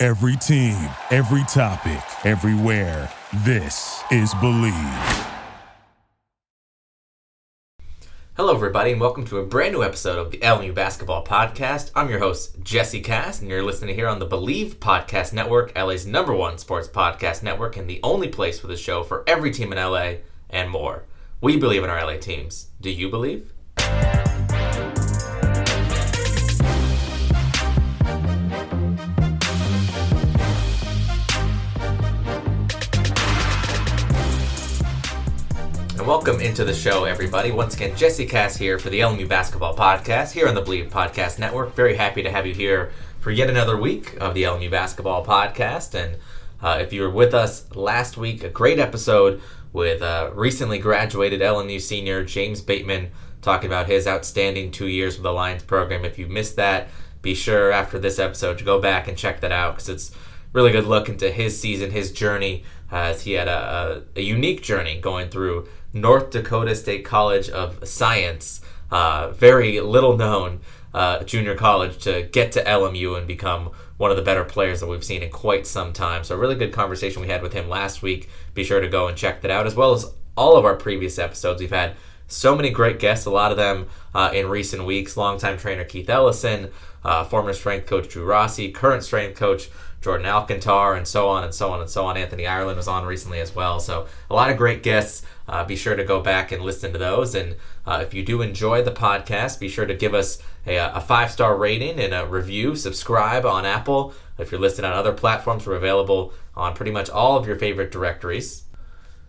Every team, every topic, everywhere. This is Bleav. Hello, everybody, and welcome to a brand new episode of the LMU Basketball Podcast. I'm your host, Jesse Cass, and you're listening here on the Bleav Podcast Network, LA's number one sports podcast network, and the only place with a show for every team in LA and more. We believe in our LA teams. Do you believe? Welcome into the show, everybody. Once again, Jesse Cass here for the LMU Basketball Podcast here on the Bleav Podcast Network. Very happy to have you here for yet another week of the LMU Basketball Podcast. And uh, if you were with us last week, a great episode with uh, recently graduated LMU senior James Bateman talking about his outstanding two years with the Lions program. If you missed that, be sure after this episode to go back and check that out because it's really good look into his season, his journey, as he had a, a, a unique journey going through North Dakota State College of Science, uh, very little known uh, junior college, to get to LMU and become one of the better players that we've seen in quite some time. So, a really good conversation we had with him last week. Be sure to go and check that out, as well as all of our previous episodes. We've had so many great guests, a lot of them uh, in recent weeks. Longtime trainer Keith Ellison, uh, former strength coach Drew Rossi, current strength coach Jordan Alcantar, and so on and so on and so on. Anthony Ireland was on recently as well. So, a lot of great guests. Uh, be sure to go back and listen to those. And uh, if you do enjoy the podcast, be sure to give us a, a five star rating and a review. Subscribe on Apple. If you're listed on other platforms, we're available on pretty much all of your favorite directories,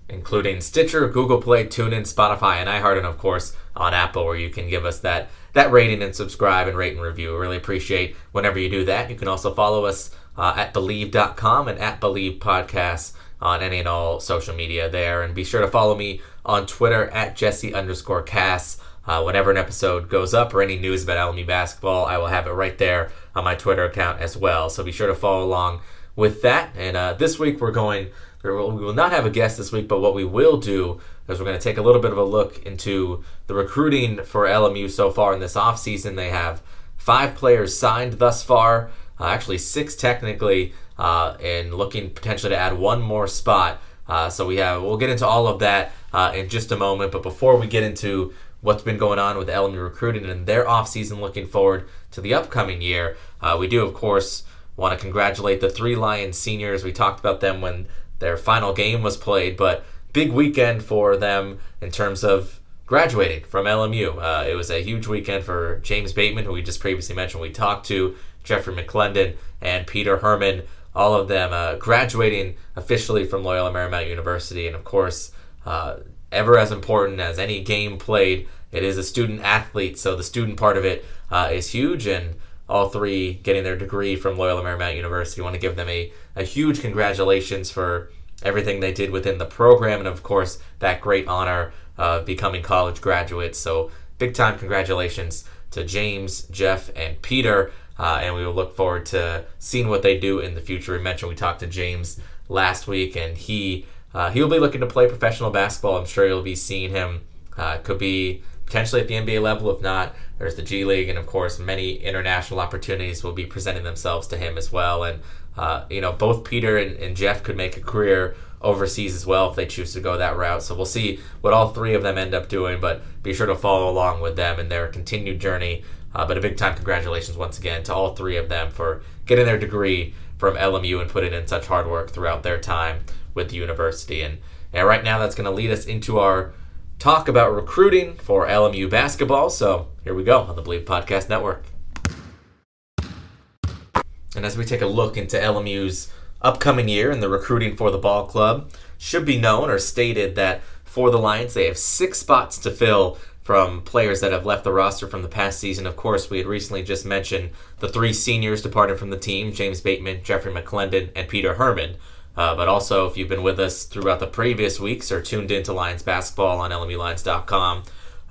including Stitcher, Google Play, TuneIn, Spotify, and iHeart, and of course on Apple, where you can give us that that rating and subscribe and rate and review. We really appreciate whenever you do that. You can also follow us uh, at Bleav.com and at Bleav Podcasts on any and all social media there. And be sure to follow me on Twitter at Jesse underscore Cass. Uh, whenever an episode goes up or any news about LMU basketball, I will have it right there on my Twitter account as well. So be sure to follow along with that. And uh, this week we're going, we will not have a guest this week, but what we will do is we're going to take a little bit of a look into the recruiting for LMU so far in this offseason. They have five players signed thus far, uh, actually six technically uh, and looking potentially to add one more spot. Uh, so we have we'll get into all of that uh, in just a moment. But before we get into what's been going on with LMU recruiting and their offseason looking forward to the upcoming year, uh, we do of course want to congratulate the three Lions seniors. We talked about them when their final game was played, but big weekend for them in terms of graduating from LMU. Uh, it was a huge weekend for James Bateman, who we just previously mentioned. We talked to Jeffrey McClendon and Peter Herman all of them uh, graduating officially from Loyola Marymount University. And of course, uh, ever as important as any game played, it is a student athlete. So the student part of it uh, is huge. And all three getting their degree from Loyola Marymount University. I want to give them a, a huge congratulations for everything they did within the program. And of course, that great honor of becoming college graduates. So big time congratulations to James, Jeff, and Peter. Uh, and we will look forward to seeing what they do in the future. We mentioned we talked to James last week, and he uh, he'll be looking to play professional basketball. I'm sure you'll be seeing him. Uh, could be potentially at the NBA level. If not, there's the G League, and of course, many international opportunities will be presenting themselves to him as well. And uh, you know, both Peter and, and Jeff could make a career overseas as well if they choose to go that route. So we'll see what all three of them end up doing, but be sure to follow along with them in their continued journey uh, but a big time congratulations once again to all three of them for getting their degree from LMU and putting in such hard work throughout their time with the university. And, and right now, that's going to lead us into our talk about recruiting for LMU basketball. So here we go on the Bleav Podcast Network. And as we take a look into LMU's upcoming year and the recruiting for the ball club, should be known or stated that for the Lions, they have six spots to fill from players that have left the roster from the past season. Of course, we had recently just mentioned the three seniors departed from the team James Bateman, Jeffrey McClendon, and Peter Herman. Uh, but also, if you've been with us throughout the previous weeks or tuned into Lions basketball on LMULions.com,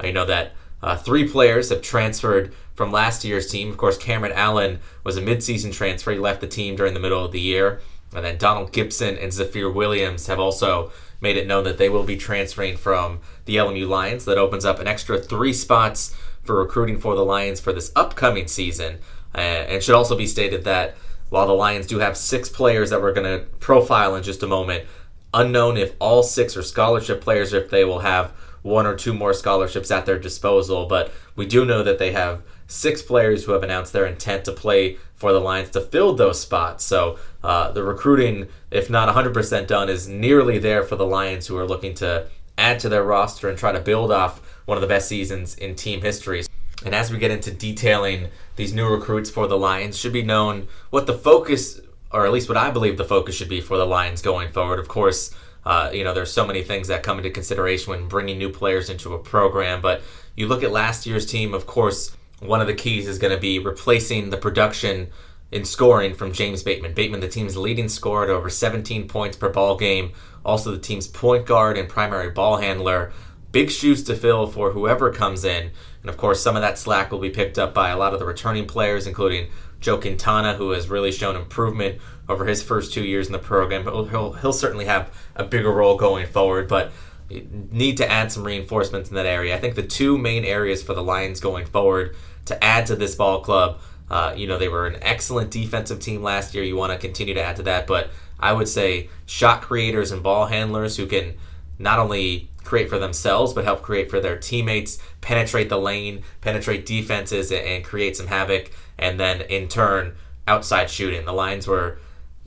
uh, you know that uh, three players have transferred from last year's team. Of course, Cameron Allen was a midseason transfer. He left the team during the middle of the year. And then Donald Gibson and Zafir Williams have also made it known that they will be transferring from the LMU Lions. That opens up an extra three spots for recruiting for the Lions for this upcoming season. Uh, and should also be stated that while the Lions do have six players that we're going to profile in just a moment, unknown if all six are scholarship players or if they will have one or two more scholarships at their disposal. But we do know that they have six players who have announced their intent to play for the Lions to fill those spots. So uh, the recruiting, if not 100% done, is nearly there for the Lions who are looking to add to their roster and try to build off one of the best seasons in team history. And as we get into detailing these new recruits for the Lions, should be known what the focus, or at least what I believe the focus should be for the Lions going forward. Of course, uh, you know, there's so many things that come into consideration when bringing new players into a program. But you look at last year's team, of course, one of the keys is going to be replacing the production in scoring from James Bateman. Bateman, the team's leading scorer at over 17 points per ball game, also the team's point guard and primary ball handler. Big shoes to fill for whoever comes in. And of course, some of that slack will be picked up by a lot of the returning players, including Joe Quintana, who has really shown improvement over his first two years in the program. But he'll, he'll certainly have a bigger role going forward. But need to add some reinforcements in that area. I think the two main areas for the Lions going forward to add to this ball club, uh, you know, they were an excellent defensive team last year. You want to continue to add to that, but I would say shot creators and ball handlers who can not only create for themselves but help create for their teammates, penetrate the lane, penetrate defenses, and create some havoc, and then in turn outside shooting. The Lions were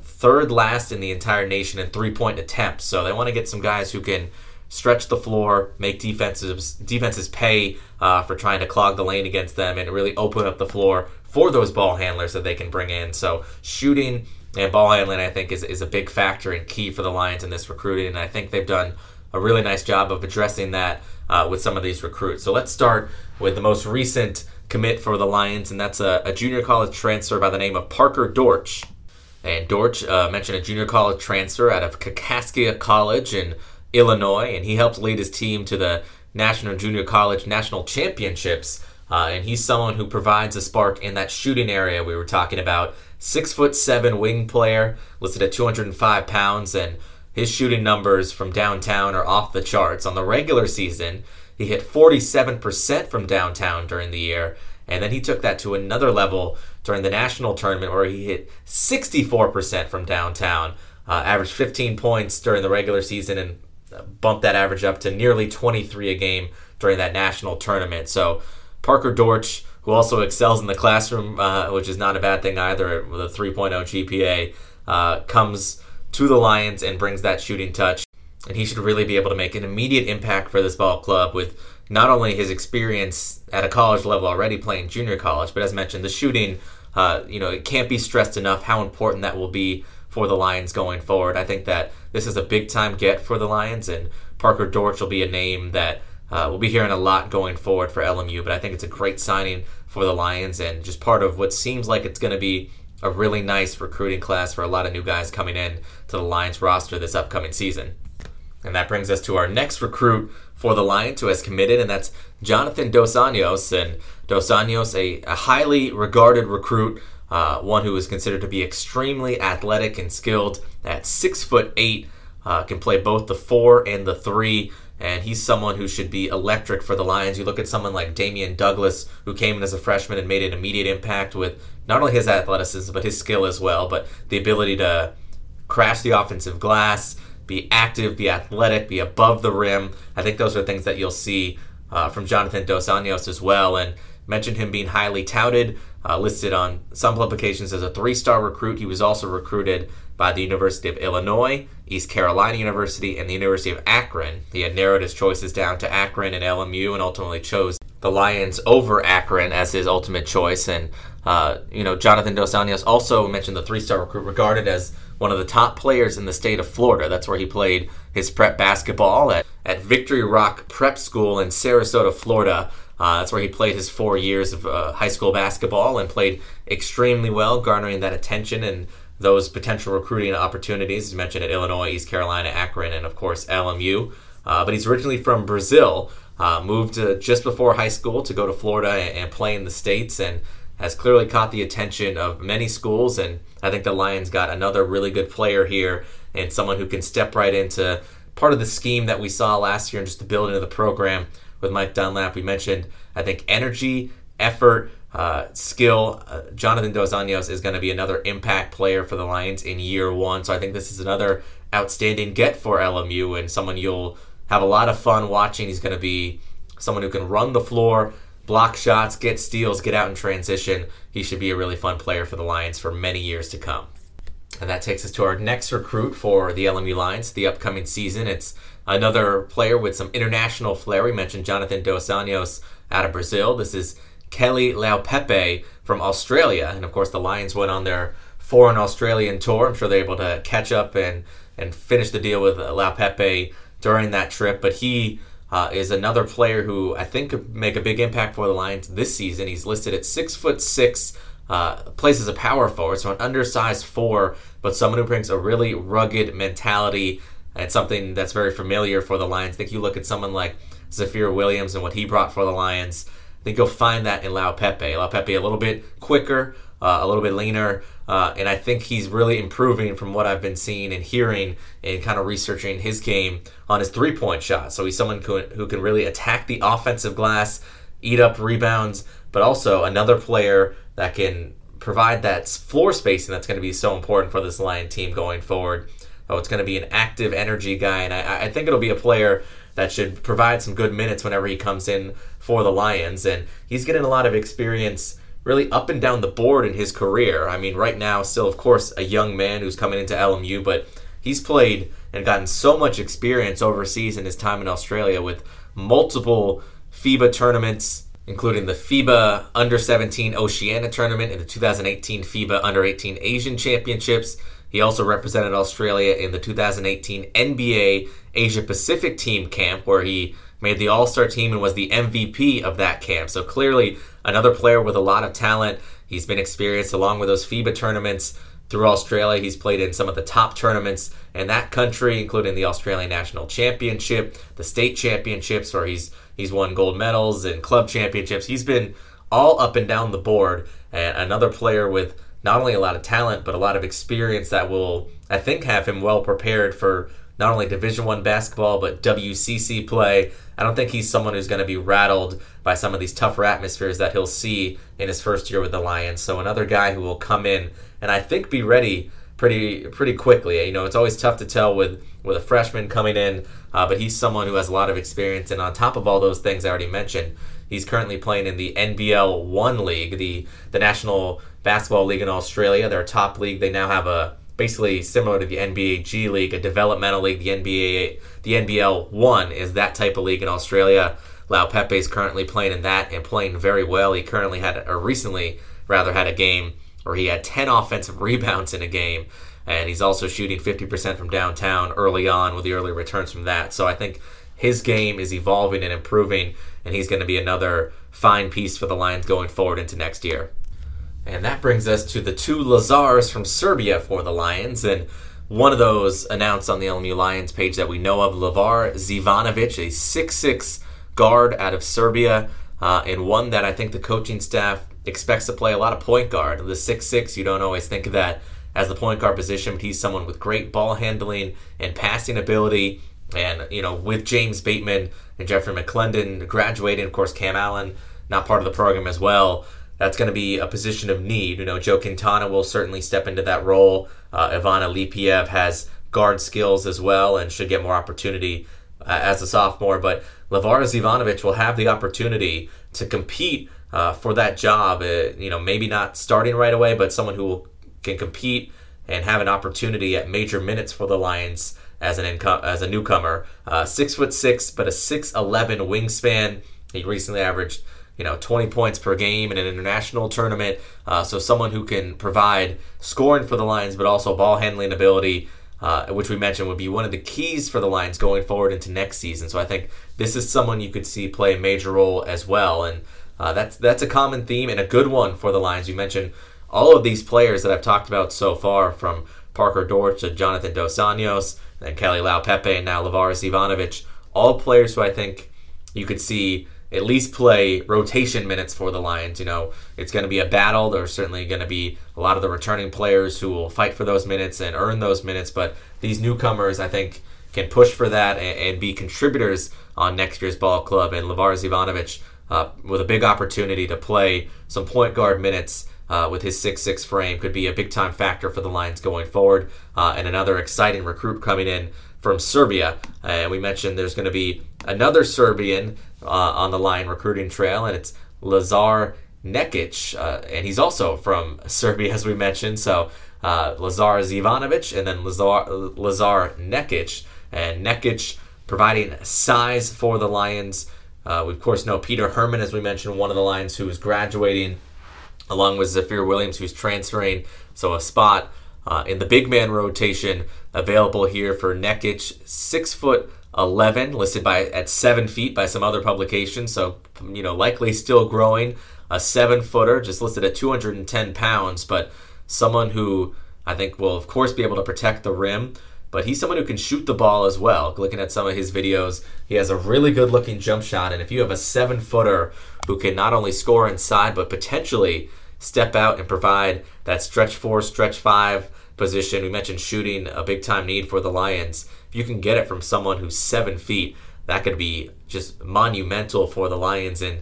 third last in the entire nation in three point attempts, so they want to get some guys who can stretch the floor, make defenses defenses pay uh, for trying to clog the lane against them, and really open up the floor for those ball handlers that they can bring in. So shooting and ball handling, I think, is, is a big factor and key for the Lions in this recruiting, and I think they've done a really nice job of addressing that uh, with some of these recruits. So let's start with the most recent commit for the Lions, and that's a, a junior college transfer by the name of Parker Dortch. And Dortch uh, mentioned a junior college transfer out of Kaskaskia College in Illinois, and he helped lead his team to the National Junior College National Championships. Uh, and he's someone who provides a spark in that shooting area we were talking about. Six foot seven wing player, listed at 205 pounds, and his shooting numbers from downtown are off the charts. On the regular season, he hit 47% from downtown during the year, and then he took that to another level during the national tournament where he hit 64% from downtown, uh, averaged 15 points during the regular season, and bumped that average up to nearly 23 a game during that national tournament. So Parker Dortch, who also excels in the classroom, uh, which is not a bad thing either, with a 3.0 GPA, uh, comes to the Lions and brings that shooting touch. And he should really be able to make an immediate impact for this ball club with not only his experience at a college level already playing junior college, but as mentioned, the shooting. Uh, you know, it can't be stressed enough how important that will be for the Lions going forward. I think that this is a big time get for the Lions, and Parker Dortch will be a name that uh, we'll be hearing a lot going forward for LMU. But I think it's a great signing for the Lions, and just part of what seems like it's going to be a really nice recruiting class for a lot of new guys coming in to the Lions roster this upcoming season. And that brings us to our next recruit for the Lions who has committed, and that's Jonathan Dos Anjos. And Dos Anjos, a, a highly regarded recruit uh, one who is considered to be extremely athletic and skilled at six foot eight, uh, can play both the four and the three. And he's someone who should be electric for the Lions. You look at someone like Dameane Douglas, who came in as a freshman and made an immediate impact with not only his athleticism, but his skill as well, but the ability to crash the offensive glass, be active, be athletic, be above the rim. I think those are things that you'll see uh, from Jonathan Dos Anjos as well. And mentioned him being highly touted uh, listed on some publications as a three star recruit. He was also recruited by the University of Illinois, East Carolina University, and the University of Akron. He had narrowed his choices down to Akron and LMU and ultimately chose the Lions over Akron as his ultimate choice. And Uh, you know, Jonathan Dos Anjos also mentioned the three-star recruit, regarded as one of the top players in the state of Florida. That's where he played his prep basketball at, at Victory Rock Prep School in Sarasota, Florida. Uh, that's where he played his four years of uh, high school basketball and played extremely well, garnering that attention and those potential recruiting opportunities. As mentioned at Illinois, East Carolina, Akron, and of course LMU. Uh, but he's originally from Brazil, uh, moved just before high school to go to Florida and, and play in the States, and has clearly caught the attention of many schools. And I think the Lions got another really good player here and someone who can step right into part of the scheme that we saw last year and just the building of the program with Mike Dunlap. We mentioned, I think, energy, effort, uh, skill. Uh, Jonathan Dos Anjos is going to be another impact player for the Lions in year one. So I think this is another outstanding get for LMU and someone you'll have a lot of fun watching. He's going to be someone who can run the floor, block shots, get steals, get out in transition. He should be a really fun player for the Lions for many years to come. And that takes us to our next recruit for the LMU Lions, the upcoming season. It's another player with some international flair. We mentioned Jonathan Dos Anjos out of Brazil. This is Keli Leaupepe from Australia. And of course, the Lions went on their foreign Australian tour. I'm sure they're able to catch up and, and finish the deal with Leaupepe during that trip. But he uh, is another player who I think could make a big impact for the Lions this season. He's listed at six foot six, uh, plays as a power forward, so an undersized four, but someone who brings a really rugged mentality and something that's very familiar for the Lions. I think you look at someone like Zafir Williams and what he brought for the Lions. I think you'll find that in Leaupepe. Lao Pepe a little bit quicker, uh, a little bit leaner, uh, and I think he's really improving from what I've been seeing and hearing and kind of researching his game on his three point shot. So he's someone who, who can really attack the offensive glass, eat up rebounds, but also another player that can provide that floor spacing that's going to be so important for this Lion team going forward. Oh, it's going to be an active energy guy, and I, I think it'll be a player that should provide some good minutes whenever he comes in for the Lions. And he's getting a lot of experience really up and down the board in his career. I mean, right now, still, of course, a young man who's coming into LMU, but he's played and gotten so much experience overseas in his time in Australia with multiple FIBA tournaments, including the FIBA Under 17 Oceania tournament and the 2018 FIBA Under 18 Asian Championships. He also represented Australia in the 2018 NBA Asia Pacific team camp, where he made the All Star team and was the MVP of that camp. So clearly, another player with a lot of talent. He's been experienced along with those FIBA tournaments through Australia. He's played in some of the top tournaments in that country, including the Australian National Championship, the state championships, where he's he's won gold medals and club championships. He's been all up and down the board, and another player with not only a lot of talent but a lot of experience that will, I think, have him well prepared for not only Division One basketball but WCC play. I don't think he's someone who's going to be rattled by some of these tougher atmospheres that he'll see in his first year with the Lions. So another guy who will come in and I think be ready pretty pretty quickly. You know, it's always tough to tell with with a freshman coming in, uh, but he's someone who has a lot of experience. And on top of all those things I already mentioned, he's currently playing in the NBL One League, the the National Basketball League in Australia. Their top league. They now have a basically similar to the NBA G League, a developmental league. The NBA, the NBL One is that type of league in Australia. Leaupepe is currently playing in that and playing very well. He currently had, or recently rather, had a game where he had 10 offensive rebounds in a game, and he's also shooting 50% from downtown early on with the early returns from that. So I think his game is evolving and improving, and he's going to be another fine piece for the Lions going forward into next year. And that brings us to the two Lazars from Serbia for the Lions. And one of those announced on the LMU Lions page that we know of, Lazar Zivanovic, a six-six guard out of Serbia, uh, and one that I think the coaching staff expects to play a lot of point guard. The six-six, you don't always think of that as the point guard position, but he's someone with great ball handling and passing ability. And, you know, with James Bateman and Jeffrey McClendon graduating, of course, Cam Allen, not part of the program as well that's going to be a position of need. You know, Joe Quintana will certainly step into that role. Uh, Ivan Alipiev has guard skills as well and should get more opportunity uh, as a sophomore. But Lazar Zivanovic will have the opportunity to compete uh, for that job. Uh, you know, maybe not starting right away, but someone who can compete and have an opportunity at major minutes for the Lions as an as a newcomer. Uh, six foot six, but a six eleven wingspan. He recently averaged you know 20 points per game in an international tournament. Uh, so someone who can provide scoring for the Lions, but also ball handling ability. Uh, which we mentioned would be one of the keys for the Lions going forward into next season. So I think this is someone you could see play a major role as well, and uh, that's that's a common theme and a good one for the Lions. You mentioned all of these players that I've talked about so far, from Parker Dortch to Jonathan Dos Anjos, and Keli Leaupepe, and now Lazar Zivanovic, all players who I think you could see at least play rotation minutes for the Lions. You know, it's going to be a battle. There's certainly going to be a lot of the returning players who will fight for those minutes and earn those minutes, but these newcomers, I think, can push for that and, and be contributors on next year's ball club. And Lazar Zivanovic uh, with a big opportunity to play some point guard minutes. Uh, with his six-six frame, could be a big time factor for the Lions going forward. Uh, and another exciting recruit coming in from Serbia. And we mentioned there's going to be another Serbian uh, on the line recruiting trail, and it's Lazar Nekic, uh, and he's also from Serbia, as we mentioned. So uh, Lazar Zivanovic and then Lazar, Lazar Nekic. And Nekic providing size for the Lions. Uh, we, of course, know Peter Herman, as we mentioned, one of the Lions who is graduating, along with Zafir Williams, who's transferring. So a spot uh, in the big man rotation available here for Nekic, six foot 11, listed by at seven feet by some other publications. So you know, likely still growing. A seven footer, just listed at 210 pounds, but someone who I think will of course be able to protect the rim. But he's someone who can shoot the ball as well. Looking at some of his videos, he has a really good looking jump shot. And if you have a seven footer who can not only score inside, but potentially step out and provide that stretch four, stretch five position. We mentioned shooting, a big time need for the Lions. If you can get it from someone who's seven feet, that could be just monumental for the Lions. And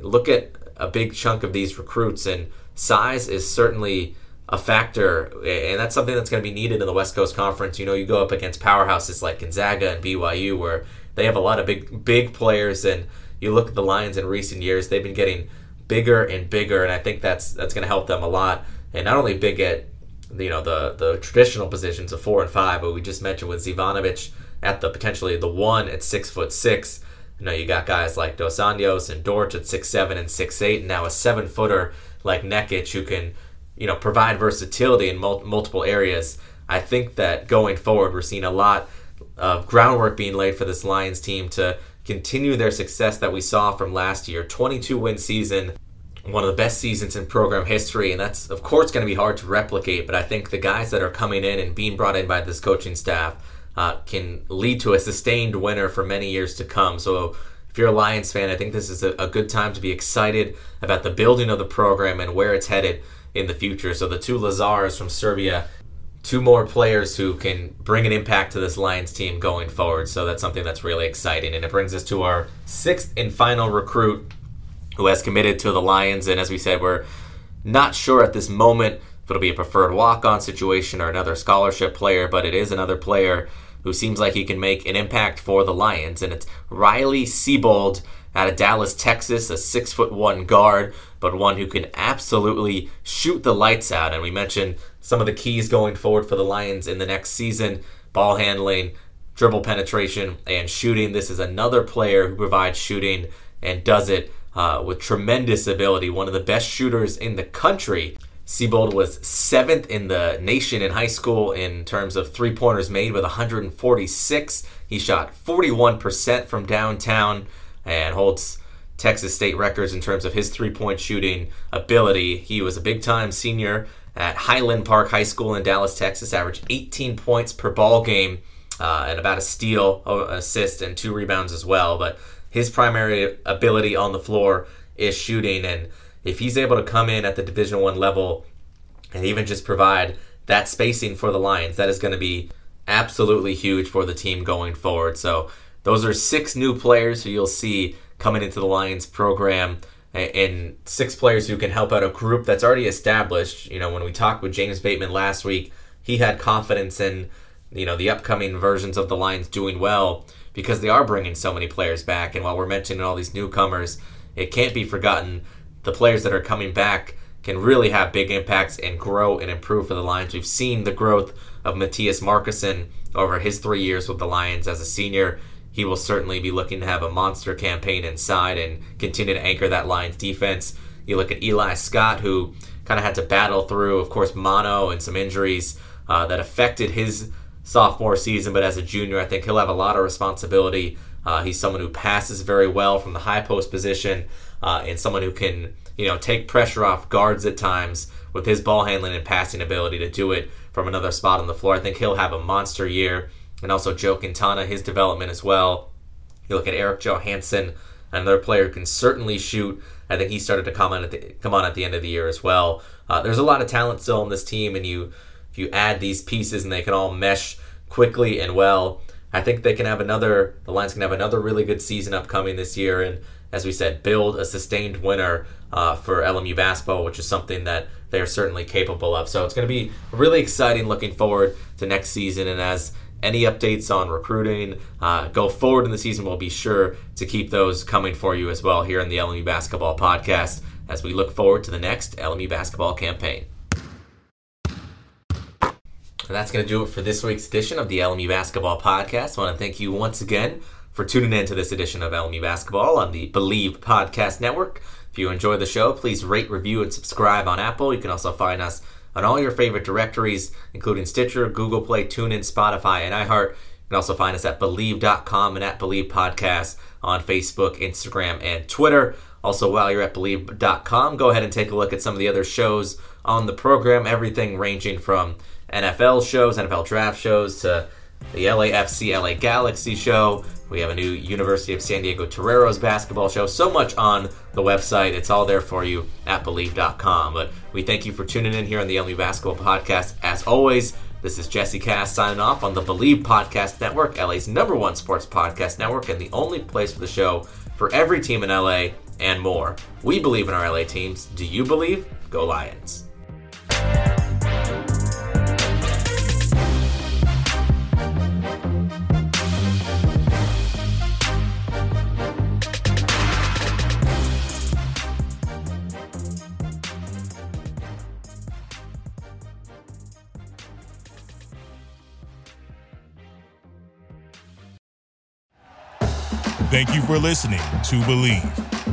look at a big chunk of these recruits, and size is certainly a factor, and that's something that's going to be needed in the West Coast Conference. You know, you go up against powerhouses like Gonzaga and BYU, where they have a lot of big, big players, and you look at the Lions in recent years; they've been getting bigger and bigger, and I think that's that's going to help them a lot. And not only big at you know the the traditional positions of four and five, but we just mentioned with Zivanovic at the potentially the one at six foot six. You know, you got guys like Dos Anjos and Dortch at six seven and six eight, and now a seven footer like Nekic who can, you know, provide versatility in mul- multiple areas. I think that going forward, we're seeing a lot of groundwork being laid for this Lions team to continue their success that we saw from last year. 22 win season, one of the best seasons in program history, and that's of course going to be hard to replicate. But I think the guys that are coming in and being brought in by this coaching staff uh, can lead to a sustained winner for many years to come. So if you're a Lions fan, I think this is a, a good time to be excited about the building of the program and where it's headed in the future. So the two Lazars from Serbia, two more players who can bring an impact to this Lions team going forward. So that's something that's really exciting. And it brings us to our sixth and final recruit who has committed to the Lions. And as we said, we're not sure at this moment if it'll be a preferred walk on situation or another scholarship player, but it is another player who seems like he can make an impact for the Lions, and it's Riley Sebold out of Dallas, Texas, a six foot one guard, but one who can absolutely shoot the lights out. And we mentioned some of the keys going forward for the Lions in the next season ball handling, dribble penetration, and shooting. This is another player who provides shooting and does it uh, with tremendous ability, one of the best shooters in the country. Sebold was seventh in the nation in high school in terms of three pointers made with 146. He shot 41% from downtown and holds Texas state records in terms of his three point shooting ability. He was a big time senior at Highland Park High School in Dallas, Texas, averaged 18 points per ball game uh, and about a steal, assist, and two rebounds as well. But his primary ability on the floor is shooting and if he's able to come in at the Division One level and even just provide that spacing for the Lions, that is going to be absolutely huge for the team going forward. So those are six new players who you'll see coming into the Lions program and six players who can help out a group that's already established. You know, when we talked with James Bateman last week, he had confidence in you know the upcoming versions of the Lions doing well because they are bringing so many players back. And while we're mentioning all these newcomers, it can't be forgotten the players that are coming back can really have big impacts and grow and improve for the Lions. We've seen the growth of Mattias Markusson over his three years with the Lions as a senior. he will certainly be looking to have a monster campaign inside and continue to anchor that Lions defense. You look at Eli Scott, who kind of had to battle through, of course, mono and some injuries uh, that affected his sophomore season, but as a junior, I think he'll have a lot of responsibility. Uh, he's someone who passes very well from the high post position uh, and someone who can, you know, take pressure off guards at times with his ball handling and passing ability to do it from another spot on the floor. I think he'll have a monster year. And also Joe Quintana, his development as well. You look at Eric Johansson, another player who can certainly shoot. I think he started to come on at the, come on at the end of the year as well. Uh, there's a lot of talent still in this team, and you if you add these pieces and they can all mesh quickly and well, I think they can have another. The Lions can have another really good season upcoming this year, and as we said, build a sustained winner uh, for LMU basketball, which is something that they are certainly capable of. So it's going to be really exciting looking forward to next season. And as any updates on recruiting uh, go forward in the season, we'll be sure to keep those coming for you as well here in the LMU Basketball Podcast as we look forward to the next LMU basketball campaign. And that's going to do it for this week's edition of the LMU Basketball Podcast. I want to thank you once again for tuning in to this edition of LMU Basketball on the Bleav Podcast Network. If you enjoy the show, please rate, review, and subscribe on Apple. You can also find us on all your favorite directories, including Stitcher, Google Play, TuneIn, Spotify, and iHeart. You can also find us at Bleav.com and at Bleav Podcast on Facebook, Instagram, and Twitter. Also, while you're at Bleav.com, go ahead and take a look at some of the other shows on the program, everything ranging from NFL shows, NFL draft shows, to the LAFC LA Galaxy show. We have a new University of San Diego Toreros basketball show. So much on the website. It's all there for you at Bleav.com. But we thank you for tuning in here on the LMU Basketball Podcast. As always, this is Jesse Cass signing off on the Bleav Podcast Network, LA's number one sports podcast network, and the only place for the show for every team in LA and more. We believe in our LA teams. Do you believe? Go Lions. Thank you for listening to Bleav.